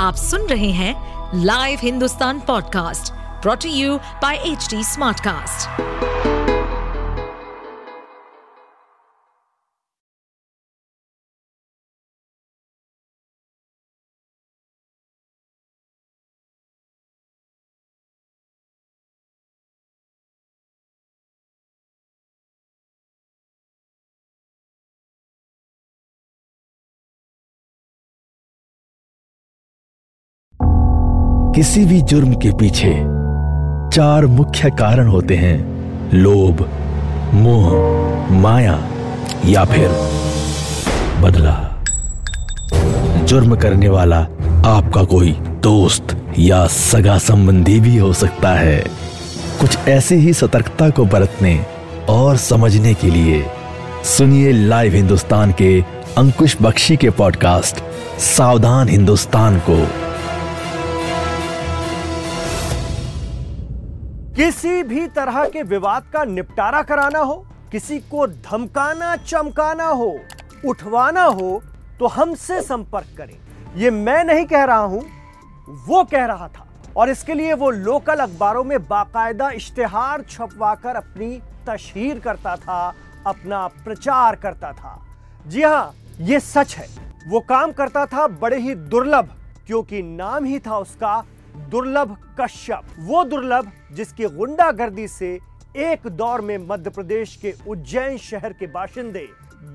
आप सुन रहे हैं live Hindustan podcast brought to you by H Smartcast. किसी भी जुर्म के पीछे चार मुख्य कारण होते हैं, लोभ, मोह, माया या फिर बदला। जुर्म करने वाला आपका कोई दोस्त या सगा संबंधी भी हो सकता है। कुछ ऐसी ही सतर्कता को बरतने और समझने के लिए सुनिए लाइव हिंदुस्तान के अंकुश बख्शी के पॉडकास्ट, सावधान हिंदुस्तान को। किसी भी तरह के विवाद का निपटारा कराना हो, किसी को धमकाना, चमकाना हो, उठवाना हो तो हमसे संपर्क करें। ये मैं नहीं कह रहा हूँ, वो कह रहा था। और इसके लिए वो लोकल अखबारों में बाकायदा इश्तेहार छपवाकर अपनी तशहीर करता था, अपना प्रचार करता था। जी हाँ, ये सच है। वो काम करता था बड़े ही दुर्लभ, क्योंकि नाम ही था उसका दुर्लभ कश्यप। वो दुर्लभ जिसकी गुंडागर्दी से एक दौर में मध्य प्रदेश के उज्जैन शहर के बाशिंदे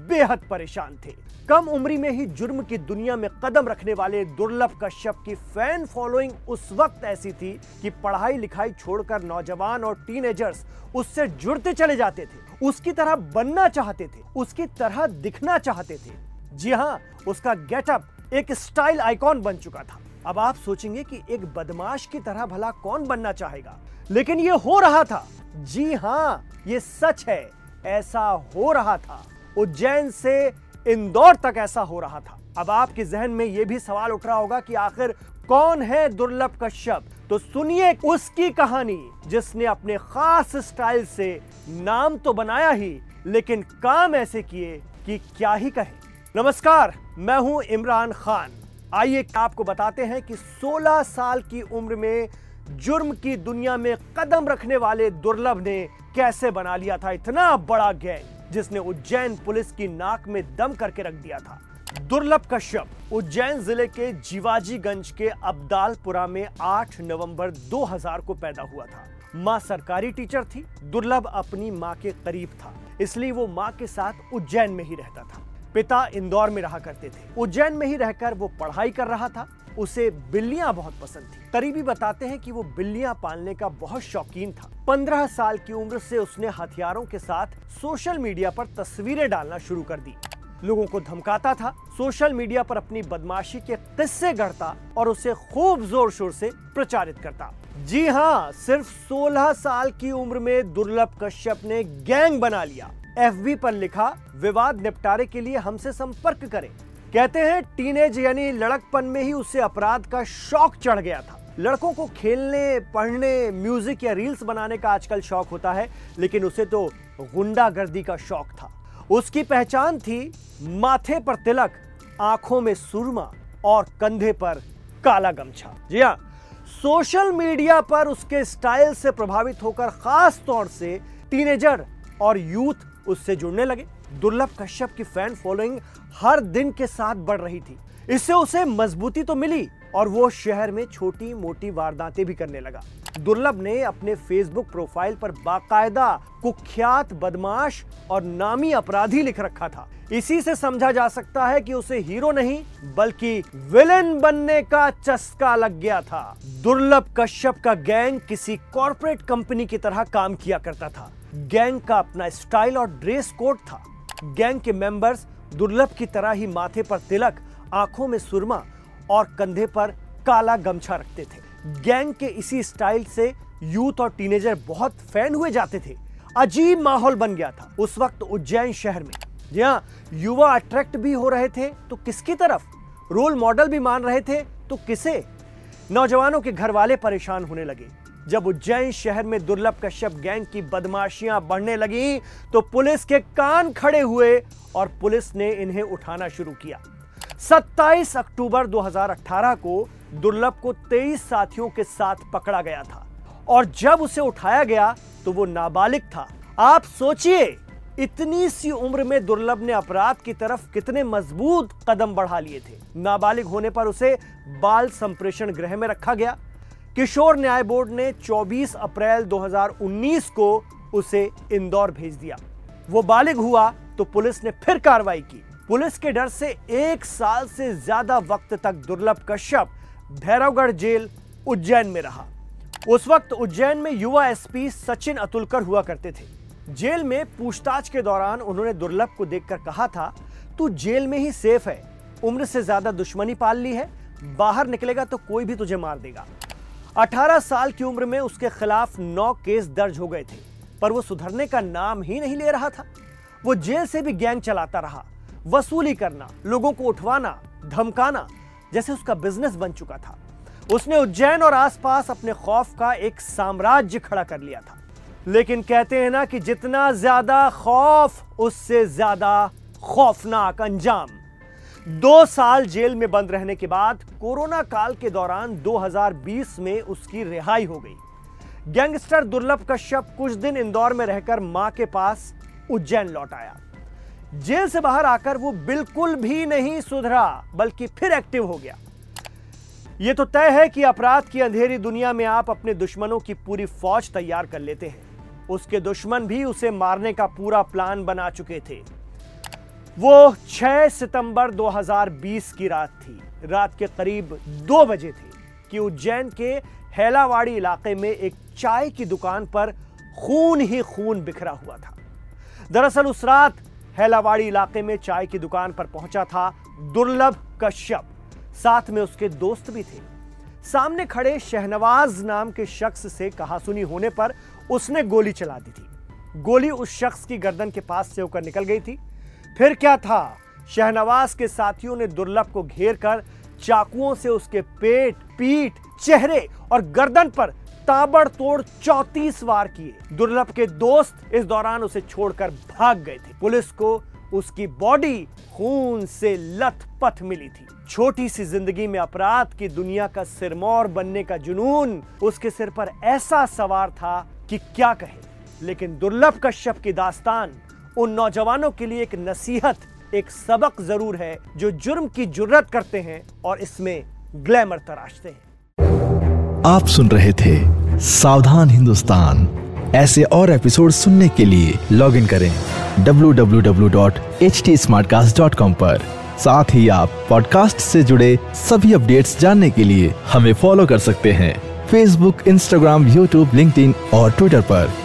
बेहद परेशान थे। कम उम्री में ही जुर्म की दुनिया में कदम रखने वाले दुर्लभ कश्यप की फ़ैन फॉलोइंग उस वक्त ऐसी थी कि पढ़ाई लिखाई छोड़कर नौजवान और टीनेजर्स उससे जुड़ते चले जाते थे। उसकी तरह बनना चाहते थे, उसकी तरह दिखना चाहते थे। जी हाँ उसका गेटअप एक स्टाइल आइकॉन बन चुका था। अब आप सोचेंगे कि एक बदमाश की तरह भला कौन बनना चाहेगा। लेकिन ये हो रहा था। जी हाँ ये सच है। ऐसा हो रहा था। उज्जैन से इंदौर तक ऐसा हो रहा था। अब आपके जहन में यह भी सवाल उठ रहा होगा कि आखिर कौन है दुर्लभ कश्यप? तो सुनिए उसकी कहानी, जिसने अपने खास स्टाइल से नाम तो बनाया ही, लेकिन काम ऐसे किए कि क्या ही कहे। नमस्कार, मैं हूँ इमरान खान। आइए आपको बताते हैं कि 16 साल की उम्र में जुर्म की दुनिया में कदम रखने वाले दुर्लभ ने कैसे बना लिया था इतना बड़ा गैंग, जिसने उज्जैन पुलिस की नाक में दम करके रख दिया था। दुर्लभ कश्यप, उज्जैन ज़िले के जीवाजीगंज के अब्दालपुरा में 8 नवंबर 2000 को पैदा हुआ था। माँ सरकारी टीचर थी, दुर्लभ अपनी माँ के करीब था, इसलिए वो माँ के साथ उज्जैन में ही रहता था। पिता इंदौर में रहा करते थे। उज्जैन में ही रहकर वो पढ़ाई कर रहा था। उसे बिल्लियाँ बहुत पसंद थी। करीबी बताते हैं कि वो बिल्लियाँ पालने का बहुत शौकीन था। पंद्रह साल की उम्र से उसने हथियारों के साथ सोशल मीडिया पर तस्वीरें डालना शुरू कर दी। लोगों को धमकाता था। सोशल मीडिया पर अपनी बदमाशी के किस्से गढ़ता और उसे खूब ज़ोर शोर से प्रचारित करता। जी हाँ सिर्फ़ 16 साल की उम्र में दुर्लभ कश्यप ने गैंग बना लिया। एफबी पर लिखा, विवाद निपटारे के लिए हमसे संपर्क करें। कहते हैं, टीनेज यानी लड़कपन में ही उसे अपराध का शौक चढ़ गया था। लड़कों को खेलने, पढ़ने, म्यूज़िक या रील्स बनाने का आजकल शौक होता है, लेकिन उसे तो गुंडागर्दी का शौक था। उसकी पहचान थी माथे पर तिलक, आँखों में सुरमा और कंधे पर काला गमछा। जी हाँ सोशल मीडिया पर उसके स्टाइल से प्रभावित होकर खास तौर से टीनेजर और यूथ उससे जुड़ने लगे। दुर्लभ कश्यप की फ़ैन फॉलोइंग हर दिन के साथ बढ़ रही थी। इससे उसे मजबूती तो मिली और वो शहर में छोटी मोटी वारदातें भी करने लगा। दुर्लभ ने अपने फेसबुक प्रोफ़ाइल पर बाकायदा कुख्यात, बदमाश और नामी अपराधी लिख रखा था। इसी से समझा जा सकता है कि उसे हीरो नहीं, बल्कि विलेन बनने का चस्का लग गया था। दुर्लभ कश्यप का गैंग किसी कॉरपोरेट कंपनी की तरह काम किया करता था। गैंग का अपना स्टाइल और ड्रेस कोड था। गैंग के मेंबर्स दुर्लभ की तरह ही माथे पर तिलक, आँखों में सुरमा और कंधे पर काला गमछा रखते थे। गैंग के इसी स्टाइल से यूथ और टीनेजर बहुत फ़ैन हुए जाते थे। अजीब माहौल बन गया था उस वक्त उज्जैन शहर में। जहाँ युवा अट्रैक्ट भी हो रहे थे तो किसकी तरफ़? रोल मॉडल भी मान रहे थे तो किसे? नौजवानों के घर वाले परेशान होने लगे। जब उज्जैन शहर में दुर्लभ कश्यप गैंग की बदमाशियाँ बढ़ने लगी तो पुलिस के कान खड़े हुए और पुलिस ने इन्हें उठाना शुरू किया। 27 अक्टूबर 2018 को दुर्लभ को 23 साथियों के साथ पकड़ा गया था और जब उसे उठाया गया तो वो नाबालिग था। आप सोचिए, इतनी सी उम्र में दुर्लभ ने अपराध की तरफ़ कितने मज़बूत कदम बढ़ा लिए थे। नाबालिग होने पर उसे बाल संप्रेषण गृह में रखा गया। किशोर न्याय बोर्ड ने 24 अप्रैल 2019 को उसे इंदौर भेज दिया। वो बालिग हुआ तो पुलिस ने फिर कार्रवाई की। पुलिस के डर से एक साल से ज़्यादा वक्त तक दुर्लभ कश्यप भैरवगढ़ जेल उज्जैन में रहा। उस वक्त उज्जैन में युवा एसपी सचिन अतुलकर हुआ करते थे। जेल में पूछताछ के दौरान उन्होंने दुर्लभ को देखकर कहा था, तू जेल में ही सेफ़ है। उम्र से ज़्यादा दुश्मनी पाल ली है। बाहर निकलेगा तो कोई भी तुझे मार देगा। 18 साल की उम्र में उसके खिलाफ नौ केस दर्ज हो गए थे, पर वो सुधरने का नाम ही नहीं ले रहा था। वो जेल से भी गैंग चलाता रहा, वसूली करना, लोगों को उठवाना, धमकाना, जैसे उसका बिज़नेस बन चुका था। उसने उज्जैन और आसपास अपने खौफ का एक साम्राज्य खड़ा कर लिया था। लेकिन कहते हैं ना कि जितना ज़्यादा खौफ, उससे ज़्यादा खौफनाक अंजाम। दो साल जेल में बंद रहने के बाद कोरोना काल के दौरान 2020 में उसकी रिहाई हो गई। गैंगस्टर दुर्लभ कश्यप कुछ दिन इंदौर में रहकर माँ के पास उज्जैन लौट आया। जेल से बाहर आकर वो बिल्कुल भी नहीं सुधरा, बल्कि फिर एक्टिव हो गया। यह तो तय है कि अपराध की अंधेरी दुनिया में आप अपने दुश्मनों की पूरी फौज तैयार कर लेते हैं। उसके दुश्मन भी उसे मारने का पूरा प्लान बना चुके थे। वो 6 सितंबर 2020 की रात थी। रात के करीब दो बजे थे कि उज्जैन के हैलावाड़ी इलाके में एक चाय की दुकान पर खून ही खून बिखरा हुआ था। दरअसल उस रात हैलावाड़ी इलाके में चाय की दुकान पर पहुँचा था दुर्लभ कश्यप। साथ में उसके दोस्त भी थे। सामने खड़े शहनवाज नाम के शख्स से कहासुनी होने पर उसने गोली चला दी थी। गोली उस शख्स की गर्दन के पास से होकर निकल गई थी। फिर क्या था? शहनवाज के साथियों ने दुर्लभ को घेर कर चाकुओं से उसके पेट, पीठ, चेहरे और गर्दन पर ताबड़तोड़ चौतीस वार किए। दुर्लभ के दोस्त इस दौरान उसे छोड़कर भाग गए थे। पुलिस को उसकी बॉडी खून से लथपथ मिली थी। छोटी सी ज़िंदगी में अपराध की दुनिया का सिरमौर बनने का जुनून उसके सिर पर ऐसा सवार था कि क्या कहे। लेकिन दुर्लभ कश्यप की दास्तान उन नौजवानों के लिए एक नसीहत, एक सबक ज़रूर है जो जुर्म की जुर्रत करते हैं और इसमें ग्लैमर तराशते हैं। आप सुन रहे थे सावधान हिंदुस्तान। ऐसे और एपिसोड सुनने के लिए लॉग इन करें www.htsmartcast.com पर। साथ ही आप पॉडकास्ट से जुड़े सभी अपडेट्स जानने के लिए हमें फॉलो कर सकते हैं। फेसबुक इंस्टाग्राम यूट्यूब लिंक्डइन और ट्विटर पर।